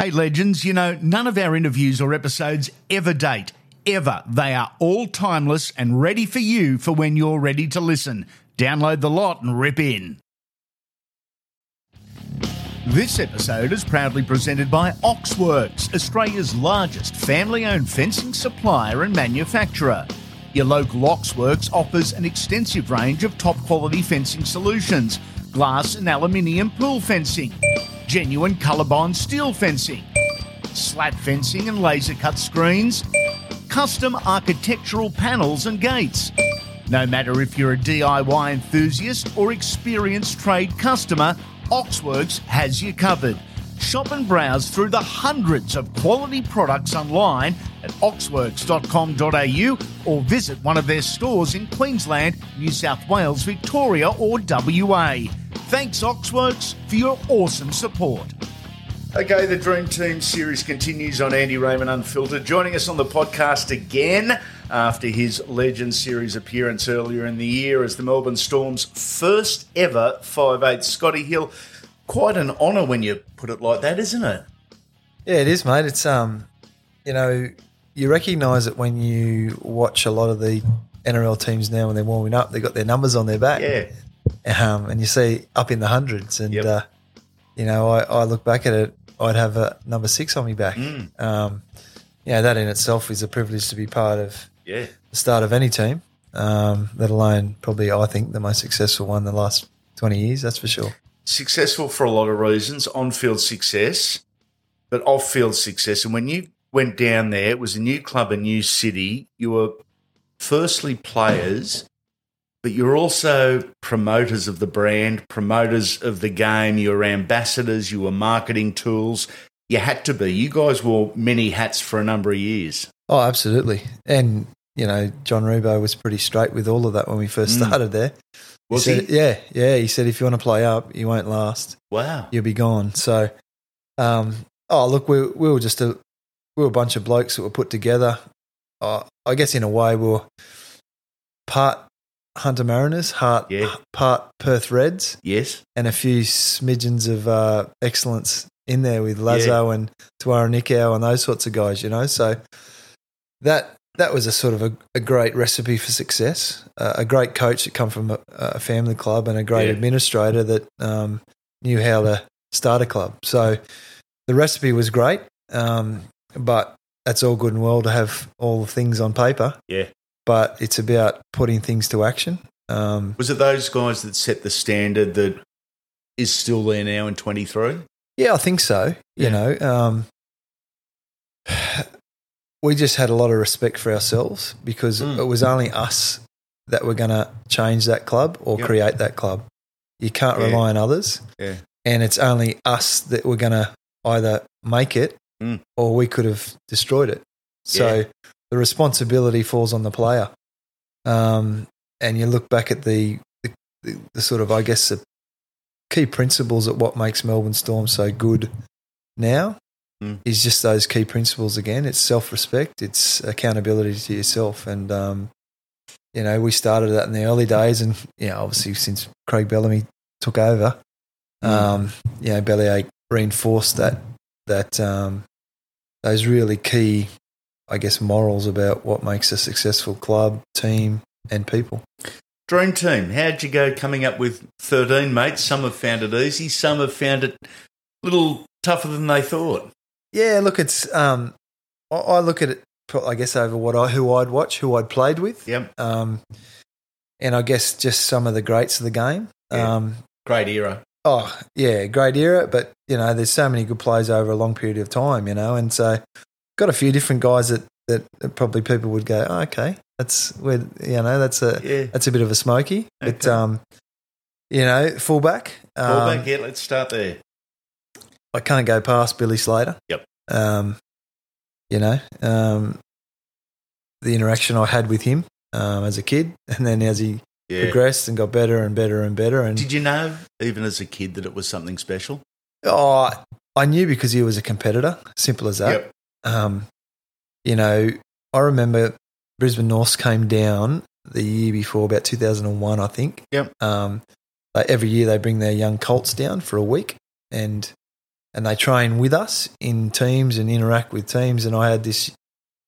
Hey, legends, you know, none of our interviews or episodes ever date. Ever. They are all timeless and ready for you for when you're ready to listen. Download the lot and rip in. This episode is proudly presented by Oxworks, Australia's largest family owned fencing supplier and manufacturer. Your local Oxworks offers an extensive range of top quality fencing solutions glass and aluminium pool fencing, genuine Colorbond steel fencing, slat fencing and laser cut screens, custom architectural panels and gates. No matter if you're a DIY enthusiast or experienced trade customer, Oxworks has you covered. Shop and browse through the hundreds of quality products online at oxworks.com.au or visit one of their stores in Queensland, New South Wales, Victoria, or WA. Thanks, Oxworks, for your awesome support. Okay, the Dream Team series continues on Andy Raymond Unfiltered. Joining us on the podcast again after his Legend Series appearance earlier in the year as the Melbourne Storm's first ever 5'8 Scotty Hill. Quite an honour when you put it like that, isn't it? Yeah, it is, mate. It's um, you know, you recognise it when you watch a lot of the NRL teams now when they're warming up. They've got their numbers on their back. Yeah. Um, and you see up in the hundreds, and Yep. uh, you know, I, I look back at it. I'd have a number six on me back. Mm. Um, yeah, that in itself is a privilege to be part of Yeah. the start of any team. Um, let alone probably I think the most successful one in the last twenty years. That's for sure. Successful for a lot of reasons, on field success, but off field success. And when you went down there, it was a new club, a new city. You were firstly players, but you're also promoters of the brand, promoters of the game. You were ambassadors, you were marketing tools. You had to be. You guys wore many hats for a number of years. Oh, absolutely. And you know, John Ribot was pretty straight with all of that when we first Mm. started there. Was said, he? Yeah, yeah. He said if you want to play up, you won't last. Wow. You'll be gone. So, um, oh look, we we were just a we were a bunch of blokes that were put together. Uh, I guess in a way we were part Hunter Mariners, part Yeah. part Perth Reds, Yes. and a few smidgens of uh, excellence in there with Lazo and Tawera Nikau and those sorts of guys, you know. So that that was a sort of a, a great recipe for success. Uh, a great coach that come from a, a family club and a great Yeah. administrator that um, knew how to start a club. So the recipe was great, um, but that's all good and well to have all the things on paper. Yeah. But it's about putting things to action. Um, Was it those guys that set the standard that is still there now in 23? Yeah, I think so. Yeah. You know, um, we just had a lot of respect for ourselves because Mm. it was only us that were going to change that club or Yep. create that club. You can't Yeah. rely on others. Yeah. And it's only us that were going to either make it Mm. or we could have destroyed it. So. The responsibility falls on the player. Um, and you look back at the, the, the, sort of, I guess, the key principles at what makes Melbourne Storm so good now Mm. is just those key principles again. It's self respect, it's accountability to yourself. And, um, you know, we started that in the early days. And, you know, obviously since Craig Bellamy took over, Mm. um, you know, Bellyache reinforced that, that, um, those really key, I guess, morals about what makes a successful club, team, and people. Dream Team, how'd you go coming up with 13 mates? Some have found it easy, some have found it a little tougher than they thought. Yeah, look, it's um, I, I look at it, I guess, over what I who I'd watch, who I'd played with, Yep. um, and I guess just some of the greats of the game. Yeah. Um, Great era. oh yeah, great era, but you know, there's so many good players over a long period of time, you know, and so got a few different guys that that, probably people would go, oh, okay, that's where you know that's a Yeah. that's a bit of a smoky, but um, you know, fullback, um, Fallback, yeah, let's start there. I can't go past Billy Slater. Yep. Um, you know, um, the interaction I had with him um, as a kid, and then as he Yeah. progressed and got better and better and better, and Did you know, even as a kid, that it was something special? oh, I knew because he was a competitor. Simple as that. Yep. Um, you know, I remember Brisbane North came down the year before, about 2001, I think. Yep. Um, like every year they bring their young colts down for a week, and and they train with us in teams and interact with teams. And I had this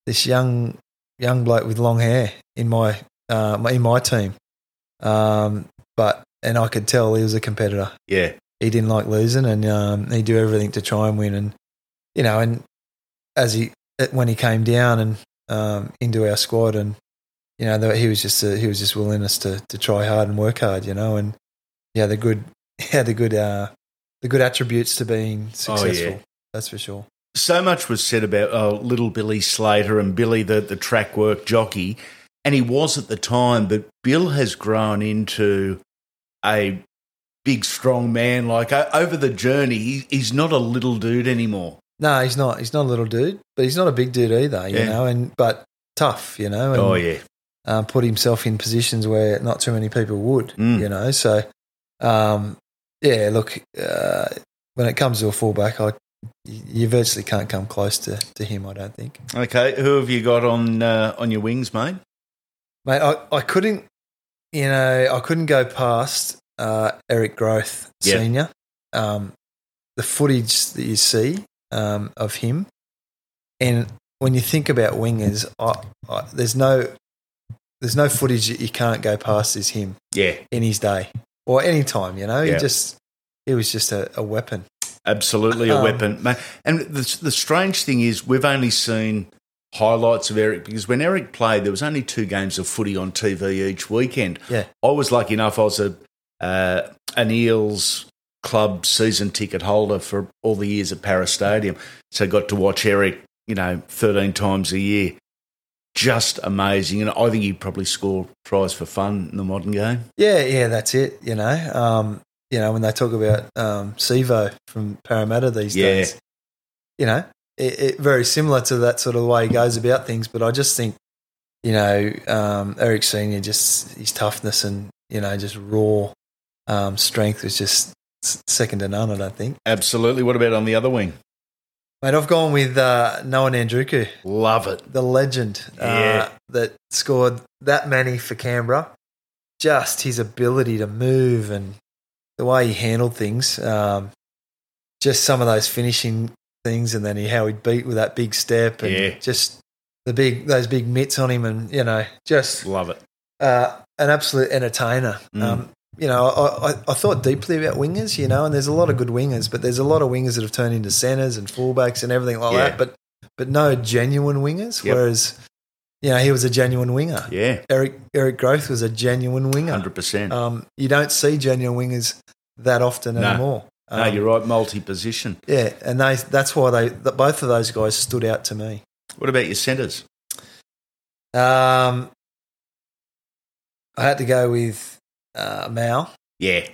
this young young bloke with long hair in my uh, in my team, um, but and I could tell he was a competitor. Yeah. He didn't like losing, and um, he'd do everything to try and win. And you know, and as he when he came down and um, into our squad, and you know, he was just uh, he was just willingness to to try hard and work hard. You know, and yeah, the good yeah the good uh, the good attributes to being successful. Oh, yeah. That's for sure. So much was said about uh, little Billy Slater and Billy, the, the track work jockey, and he was at the time, but Bill has grown into a big, strong man. Like over the journey, he, he's not a little dude anymore. No, he's not. He's not a little dude, but he's not a big dude either. You Yeah. know, and but tough. You know, and, oh, yeah. um, put himself in positions where not too many people would. Mm. You know, so um, yeah. Look, uh, when it comes to a fullback, I you virtually can't come close to, to him. I don't think, Okay, who have you got on uh, on your wings, mate? mate. I, I couldn't, you know, I couldn't go past uh, Eric Grothe Yeah. Senior. Um, the footage that you see um, of him, and when you think about wingers, I, I, there's no there's no footage that you can't go past as him. Yeah, in his day or any time. You know, Yeah. he just he was just a, a weapon. absolutely a Um, weapon. And the, the strange thing is, we've only seen highlights of Eric because when Eric played, there was only two games of footy on TV each weekend. Yeah. I was lucky enough. I was a uh, an Eels club season ticket holder for all the years at Parra Stadium, so got to watch Eric, you know, thirteen times a year. Just amazing, and I think he'd probably score tries for fun in the modern game. Yeah, yeah, that's it. You know, um, you know when they talk about um, Sivo from Parramatta these Yeah. days, you know, it, it, very similar to that sort of way he goes about things. But I just think, you know, um, Eric Senior, just his toughness and you know, just raw um, strength was just second to none. I don't think. Absolutely. What about on the other wing? Mate, I've gone with uh, Noa Nadruku. Love it. the legend Yeah. uh, that scored that many for Canberra. Just his ability to move and the way he handled things. Um, just some of those finishing things, and then he, how he'd beat with that big step, and Yeah. just the big those big mitts on him, and you know, just Love it. uh, an absolute entertainer. Mm. Um, you know, I, I, thought deeply about wingers, you know, and there's a lot of good wingers, but there's a lot of wingers that have turned into centres and fullbacks and everything like Yeah. that, but but no genuine wingers. Yep. Whereas, you know, he was a genuine winger. Yeah, Eric Eric Grothe was a genuine winger. hundred percent. Um, you don't see genuine wingers that often No. anymore. No, Um, you're right. Multi-position. Yeah, and they that's why they both of those guys stood out to me. What about your centres? Um, I had to go with uh, Mal. Yeah,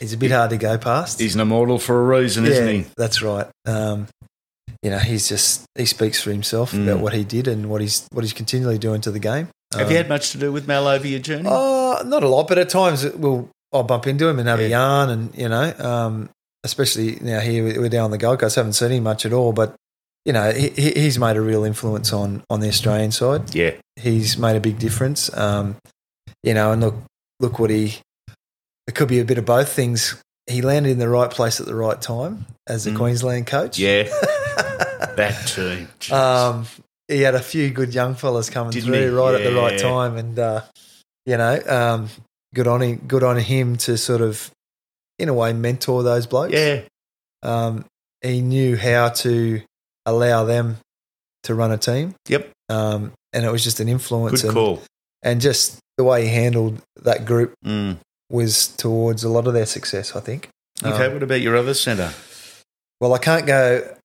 He's a bit hard to go past. he's an immortal for a reason, isn't he? That's right. Um, you know, he's just he speaks for himself Mm. about what he did and what he's what he's continually doing to the game. Have you Um, had much to do with Mal over your journey? Oh, not a lot, but at times it will I'll bump into him and have a yarn, and you know, um, especially now here we- we're down on the Gold Coast. Haven't seen him much at all, but you know, he, he- he's made a real influence on on the Australian side. Yeah, He's made a big difference. Um, you know, and look look what he. It could be a bit of both things. He landed in the right place at the right time as the Mm. Queensland coach. yeah. that team. Jeez. Um, he had a few good young fellas coming Didn't through he? right at the right time, and uh, you know, um, good on him. Good on him to sort of, in a way, mentor those blokes. yeah, Um, he knew how to allow them to run a team. Yep. Um, and it was just an influence, good and, call. and just the way he handled that group Mm. was towards a lot of their success. I think. Okay, Um, what about your other centre? Well, I can't go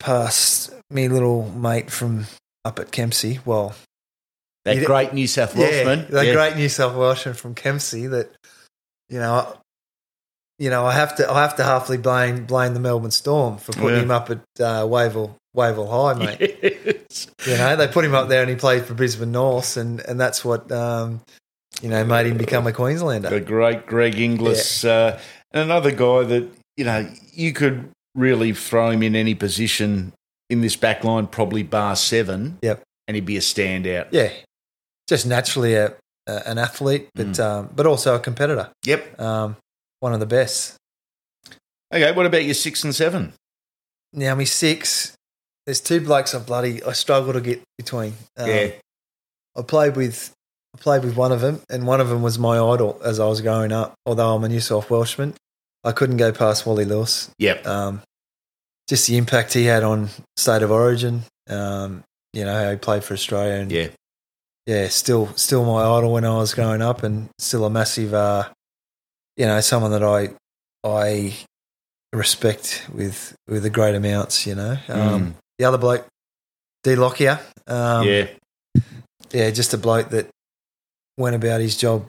past me little mate from up at Kempsey. Well, That you- great New South Welshman. the Yeah. great New South Welshman from Kempsey. That you know, I- you know, I have to, I have to halfly blame blame the Melbourne Storm for putting Yeah. him up at uh, Wavell Wavell High, mate. Yes. You know, they put him up there and he played for Brisbane North, and and that's what um, you know made him become a Queenslander. The great Greg Inglis. Uh, and another guy that, you know, you could really throw him in any position in this back line, probably bar seven. Yep. And he'd be a standout. Yeah, just naturally a, a an athlete, but Mm. um, but also a competitor. Yep. Um, one of the best. Okay, what about your six and seven? now me six. There's two blokes I bloody I struggle to get between. Um, yeah. I played with I played with one of them, and one of them was my idol as I was growing up. Although I'm a New South Welshman, I couldn't go past Wally Lewis. Yep. Um, just the impact he had on state of origin. Um, you know how he played for Australia, and Yeah. yeah, still still my idol when I was growing up, and still a massive, uh, you know, someone that I I respect with with the great amounts. You know, um, the other bloke, D Lockyer, um, yeah. yeah, just a bloke that went about his job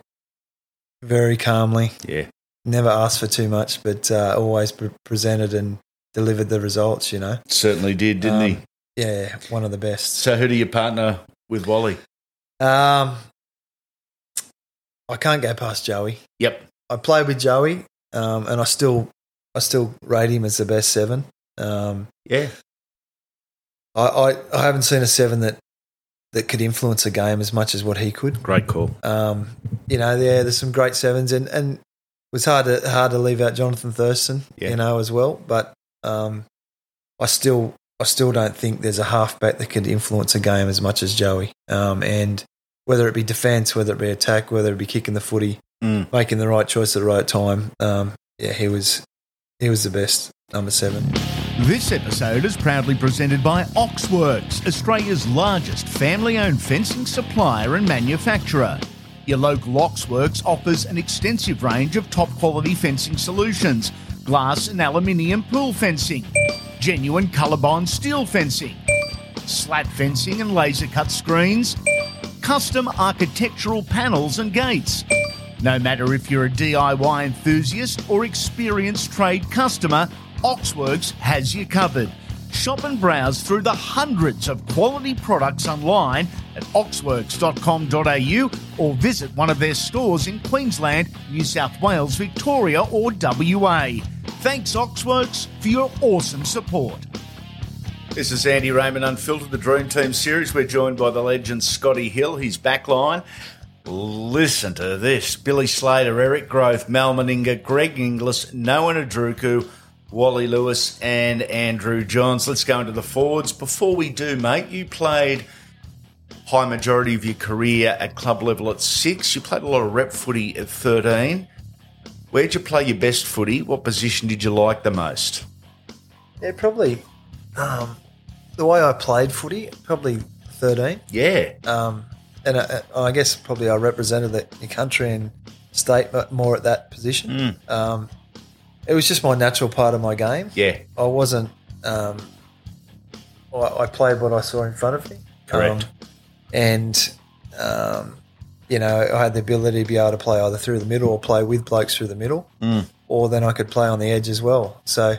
very calmly, Yeah. never asked for too much, but uh, always pre- presented and delivered the results. You know, Certainly did, didn't he? Um, yeah, one of the best. So who do you partner with Wally? Um, I can't go past Joey. Yep. I played with Joey, um, and I still, I still rate him as the best seven. Um, Yeah. I, I, I haven't seen a seven that that could influence a game as much as what he could. Great call. Um, you know, there there's some great sevens, and and it was hard to hard to leave out Jonathan Thurston, Yeah. you know, as well. But um, I still I still don't think there's a halfback that could influence a game as much as Joey. Um, and whether it be defence, whether it be attack, whether it be kicking the footy, Mm. making the right choice at the right time, um, yeah, he was he was the best number seven. This episode is proudly presented by Oxworks, Australia's largest family owned fencing supplier and manufacturer. Your local Oxworks offers an extensive range of top quality fencing solutions glass and aluminium pool fencing, genuine Colorbond steel fencing, slat fencing and laser cut screens, custom architectural panels and gates. No matter if you're a DIY enthusiast or experienced trade customer, Oxworks has you covered. Shop and browse through the hundreds of quality products online at oxworks.com.au or visit one of their stores in Queensland, New South Wales, Victoria, or WA. Thanks, Oxworks, for your awesome support. This is Andy Raymond Unfiltered, the Dream Team series. We're joined by the legend Scotty Hill, his backline. Listen to this Billy Slater, Eric Grothe, Mal Meninga, Greg Inglis, Noa Nadruku, Wally Lewis, and Andrew Johns. Let's go into the forwards. Before we do, mate, you played high majority of your career at club level at six. You played a lot of rep footy at 13. Where'd you play your best footy? What position did you like the most? Yeah, probably um, the way I played footy, probably thirteen. Yeah. um, and I, I guess probably I represented the, country and state more at that position. Um, it was just my natural part of my game. Yeah. I wasn't. Um, I, I played what I saw in front of me. Correct. Um, and um, you know, I had the ability to be able to play either through the middle or play with blokes through the middle, or then I could play on the edge as well. So,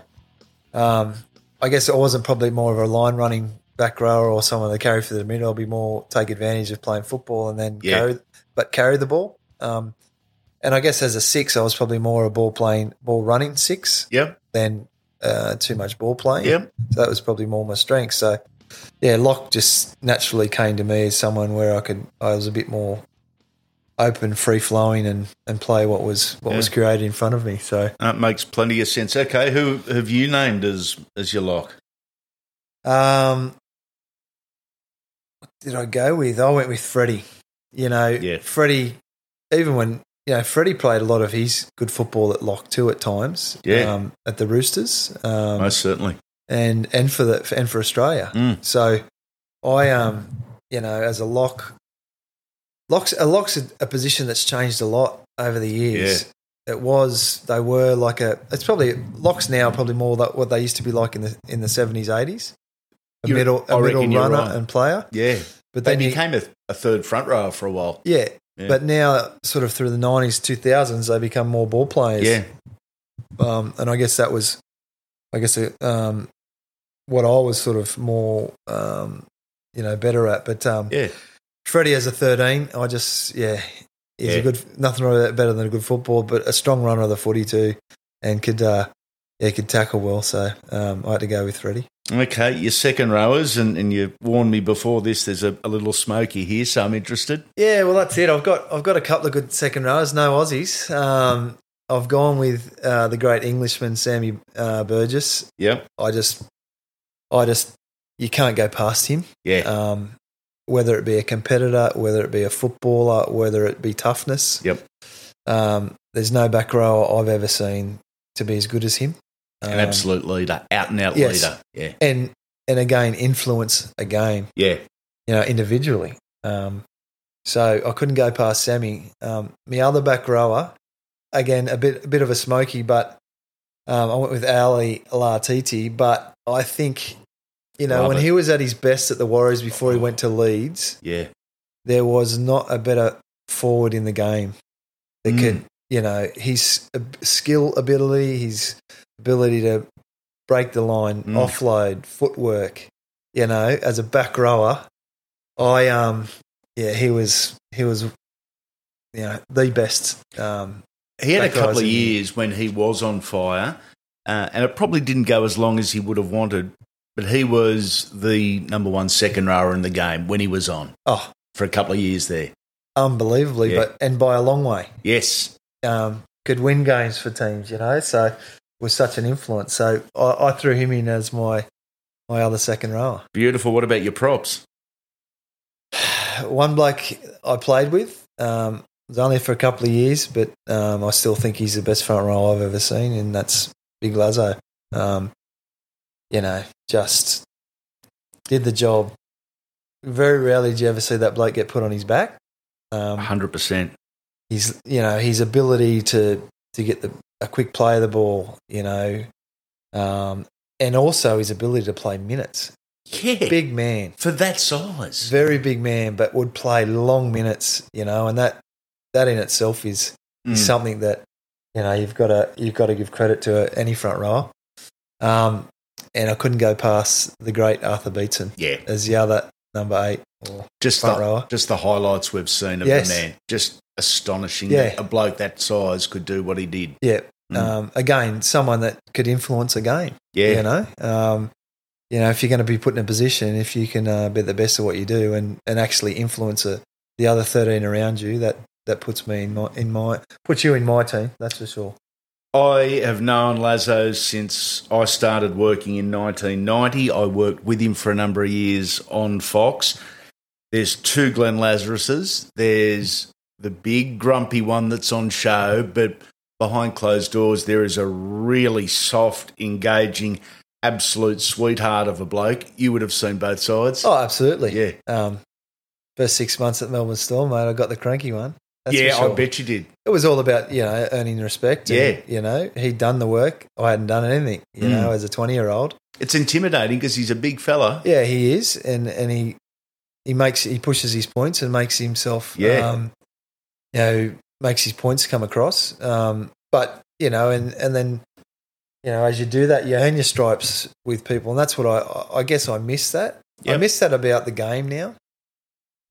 um, I guess it wasn't probably more of a line running back rower or someone that carry through the middle. I'll be more take advantage of playing football and then Yeah. carry, but carry the ball. Um, and I guess as a six, I was probably more a ball playing, ball running six Yeah. than uh, too much ball playing. Yep. So that was probably more my strength. So yeah, lock just naturally came to me as someone where I could I was a bit more open, free flowing, and and play what was what was created in front of me. So That makes plenty of sense. Okay, who have you named as as your lock? um, what did I go with? I went with Freddie. You know, Yeah. Freddie. Even when you know Freddie played a lot of his good football at lock too at times. Yeah. um, at the Roosters. Um, Most certainly. and and for the and for Australia. Mm. So I um you know as a lock, locks a lock's a, a position that's changed a lot over the years. It was they were like a it's probably locks now probably more that what they used to be like in the in the seventies eighties. A You- middle a middle runner right. and player, Yeah. but They then you, became a, a third front rower for a while. yeah, Yeah. But now, sort of through the nineties, two thousands, they become more ball players. Yeah. um, and I guess that was, I guess, uh, um, what I was sort of more, um, you know, better at. But um, Yeah. Freddie as a thirteen, I just, yeah, he's Yeah. a good, nothing better than a good football, but a strong runner of the footy too, and could, uh, yeah, could tackle well. So um, I had to go with Freddie. Okay, your second rowers, and, and you warned me before this. There's a, a little smoky here, so I'm interested. Yeah, well, that's it. I've got I've got a couple of good second rowers, no Aussies. Um, I've gone with uh, the great Englishman Sammy uh, Burgess. Yep. I just I just you can't go past him. Yeah. Um, whether it be a competitor, whether it be a footballer, whether it be toughness. Yep. Um, there's no back rower I've ever seen to be as good as him. An Um, absolute leader, out and out yes. leader. Yeah. and and again influence a game, Yeah. you know, individually. Um, so I couldn't go past Sammy. Um, my other back rower, again a bit a bit of a smoky, but um, I went with Ali Lauitiiti. But I think you know Love when it. he was at his best at the Warriors before he went to Leeds, Yeah. there was not a better forward in the game that Mm. could, you know, his skill ability, his ability to break the line, Mm. offload, footwork, you know, as a back rower, I um yeah, he was he was you know, the best um He had a couple of years when he was on fire, uh, and it probably didn't go as long as he would have wanted. But he was the number one second rower in the game when he was on oh, for a couple of years there. unbelievably, Yeah. but and by a long way. Yes, um, could win games for teams, you know. So was such an influence. So I, I threw him in as my my other second rower. beautiful. What about your props? One bloke I played with um, was only for a couple of years, but um, I still think he's the best front row I've ever seen, and that's Big Lazo. Um, you know, just did the job. Very rarely do you ever see that bloke get put on his back. Um, hundred percent. his you know his ability to to get the a quick play of the ball, you know, um, and also his ability to play minutes. Yeah, Big man, for that size. very big man, but would play long minutes, you know, and that that in itself is, is Mm. something that you know you've got to you've got to give credit to any front row. Um, and I couldn't go past the great Arthur Beetson, Yeah, as the other number eight. Or, just Front the, rower. just the highlights we've seen of Yes. the man. Just astonishing. Yeah. that a bloke that size could do what he did. yeah, Mm. um, again, someone that could influence a game. Yeah, You know, um, you know, if you're going to be put in a position, if you can uh, be the best at what you do and, and actually influence a, the other 13 around you, that that puts me in my in my puts you in my team. That's for sure. I have known Lazo since I started working in 1990. I worked with him for a number of years on Fox. There's two Glenn Lazaruses. There's the big grumpy one that's on show, but behind closed doors, there is a really soft, engaging, absolute sweetheart of a bloke. You would have seen both sides. Oh, absolutely. yeah. Um, first six months at Melbourne Storm, mate, I got the cranky one. Yeah, sure. I bet you did. it was all about you know earning respect. and, Yeah. you know he'd done the work. I hadn't done anything. You Mm. know, as a 20 year old. It's intimidating because he's a big fella. Yeah, he is, and and he he makes he pushes his points and makes himself, Yeah. um, you know, makes his points come across. Um, but you know, and and then you know, as you do that, you earn your stripes with people, and that's what I I guess I miss that. I miss that about the game now.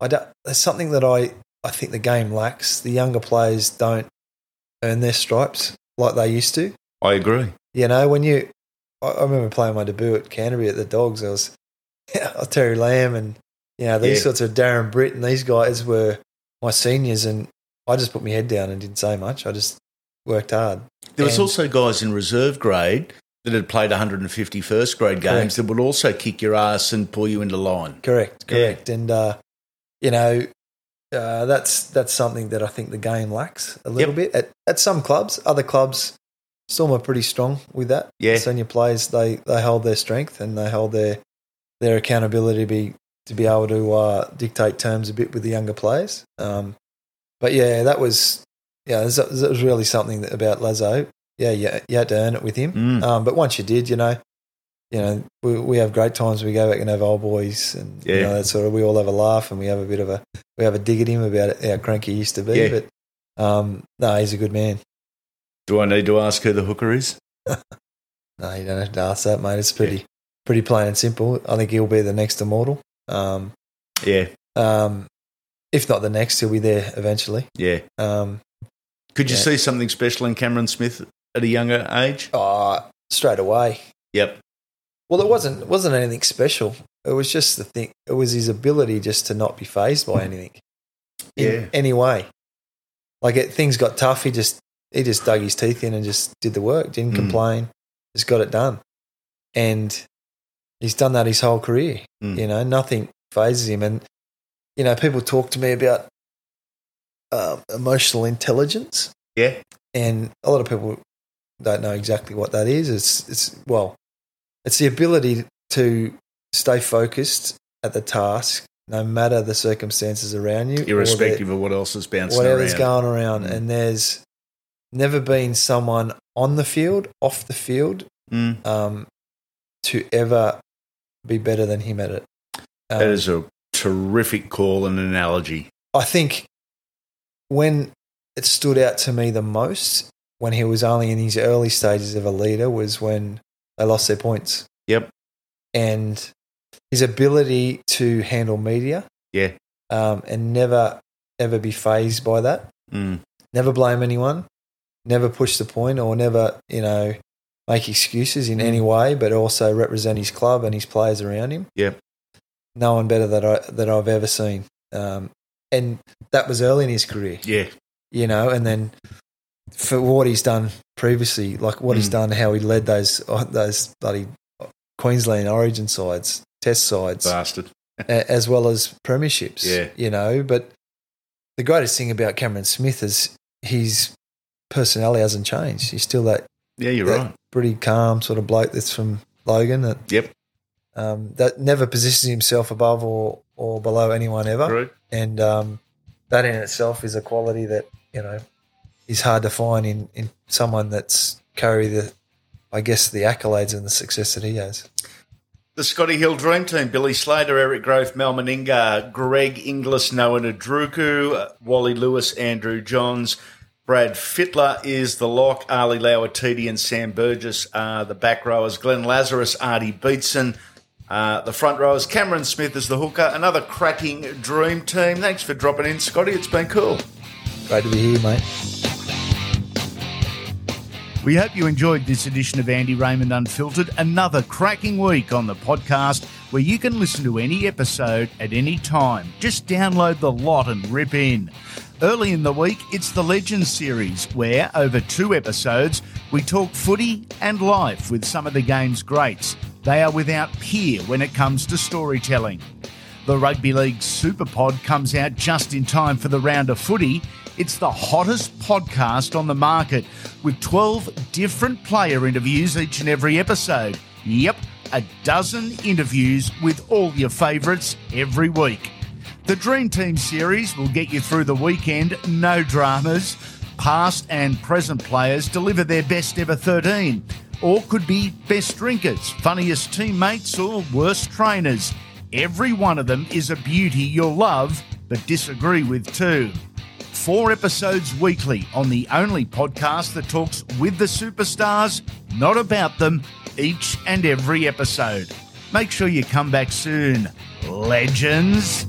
I don't. There's something that I I think the game lacks. The younger players don't earn their stripes like they used to. I agree. You know, when you, I, I remember playing my debut at Canterbury at the Dogs. I was Terry Lamb and you know these Yeah. sorts of Darren Britt and these guys were my seniors, and I just put my head down and didn't say much. I just worked hard. There was And- also guys in reserve grade that had played 150 first grade games that would also kick your ass and pull you into line. Correct, Yeah. correct. And uh, you know, uh, that's that's something that I think the game lacks a little bit at, at some clubs. Other clubs, Storm are pretty strong with that. Yeah. senior players they they hold their strength and they hold their their accountability to be to be able to uh, dictate terms a bit with the younger players. Um, but yeah, that was yeah, that was, really something that, about Lazo. Yeah, you, you had to earn it with him. Mm. Um, but once you did, you know, you know, we, we have great times. We go back and have old boys, and you know, that sort of. We all have a laugh, and we have a bit of a we have a dig at him about how cranky he used to be. Yeah. But um, no, he's a good man. Do I need to ask who the hooker is? No, you don't have to ask that, mate. It's pretty pretty plain and simple. I think he'll be the next immortal. Um, Yeah, um, if not the next, he'll be there eventually. yeah. Um, Could you Yeah. see something special in Cameron Smith at a younger age? oh, straight away. Yep. Well, it wasn't it wasn't anything special. It was just the thing. It was his ability just to not be phased by anything, in Yeah. any way. Like it, things got tough. He just he just dug his teeth in and just did the work. Didn't Mm. complain. Just got it done. And he's done that his whole career. Mm. You know, nothing phases him. And you know, people talk to me about uh, emotional intelligence, Yeah. and a lot of people don't know exactly what that is. It's it's well, it's the ability to stay focused at the task, no matter the circumstances around you, Irrespective of what else is bouncing whatever's around. going around. Mm. And there's never been someone on the field, off the field, Mm. um, to ever be better than him at it. Um, That is a terrific call and analogy. I think when it stood out to me the most when he was only in his early stages of a leader was when they lost their points. Yep. And his ability to handle media Yeah. um, and never ever be phased by that. Mm. Never blame anyone. Never push the point or never, you know, make excuses in any way, but also represent his club and his players around him. Yep. No one better that I that I've ever seen. Um, and that was early in his career, Yeah. you know, and then for what he's done previously, like what he's Mm. done, how he led those uh, those bloody Queensland Origin sides, Test sides, Bastard. a- as well as premierships. Yeah. you know. But the greatest thing about Cameron Smith is his personality hasn't changed. He's still that, Yeah, you're that right. pretty calm sort of bloke that's from Logan that Yep. Um, that never positions himself above or or below anyone ever. True. And um, that in itself is a quality that you know is hard to find in in someone that's carry the, I guess, the accolades and the success that he has. The Scotty Hill Dream Team, Billy Slater, Eric Grothe, Mal Meninga, Greg Inglis, Noa Nadruku, Wally Lewis, Andrew Johns, Brad Fittler is the lock, Ali Lauitiiti and Sam Burgess are the back rowers, Glenn Lazarus, Artie Beetson, uh, the front row is Cameron Smith as the hooker, another cracking dream team. Thanks for dropping in, Scotty. It's been cool. Great to be here, mate. We hope you enjoyed this edition of Andy Raymond Unfiltered, another cracking week on the podcast where you can listen to any episode at any time. Just download the lot and rip in. Early in the week, it's the Legends series, where over two episodes, we talk footy and life with some of the game's greats. They are without peer when it comes to storytelling. The Rugby League Super Pod comes out just in time for the round of footy. It's the hottest podcast on the market with 12 different player interviews each and every episode. Yep, a dozen interviews with all your favourites every week. The Dream Team series will get you through the weekend, no dramas. Past and present players deliver their best ever 13, or could be best drinkers, funniest teammates, or worst trainers. Every one of them is a beauty you'll love, but disagree with too. Four episodes weekly on the only podcast that talks with the superstars, not about them, each and every episode. Make sure you come back soon, legends.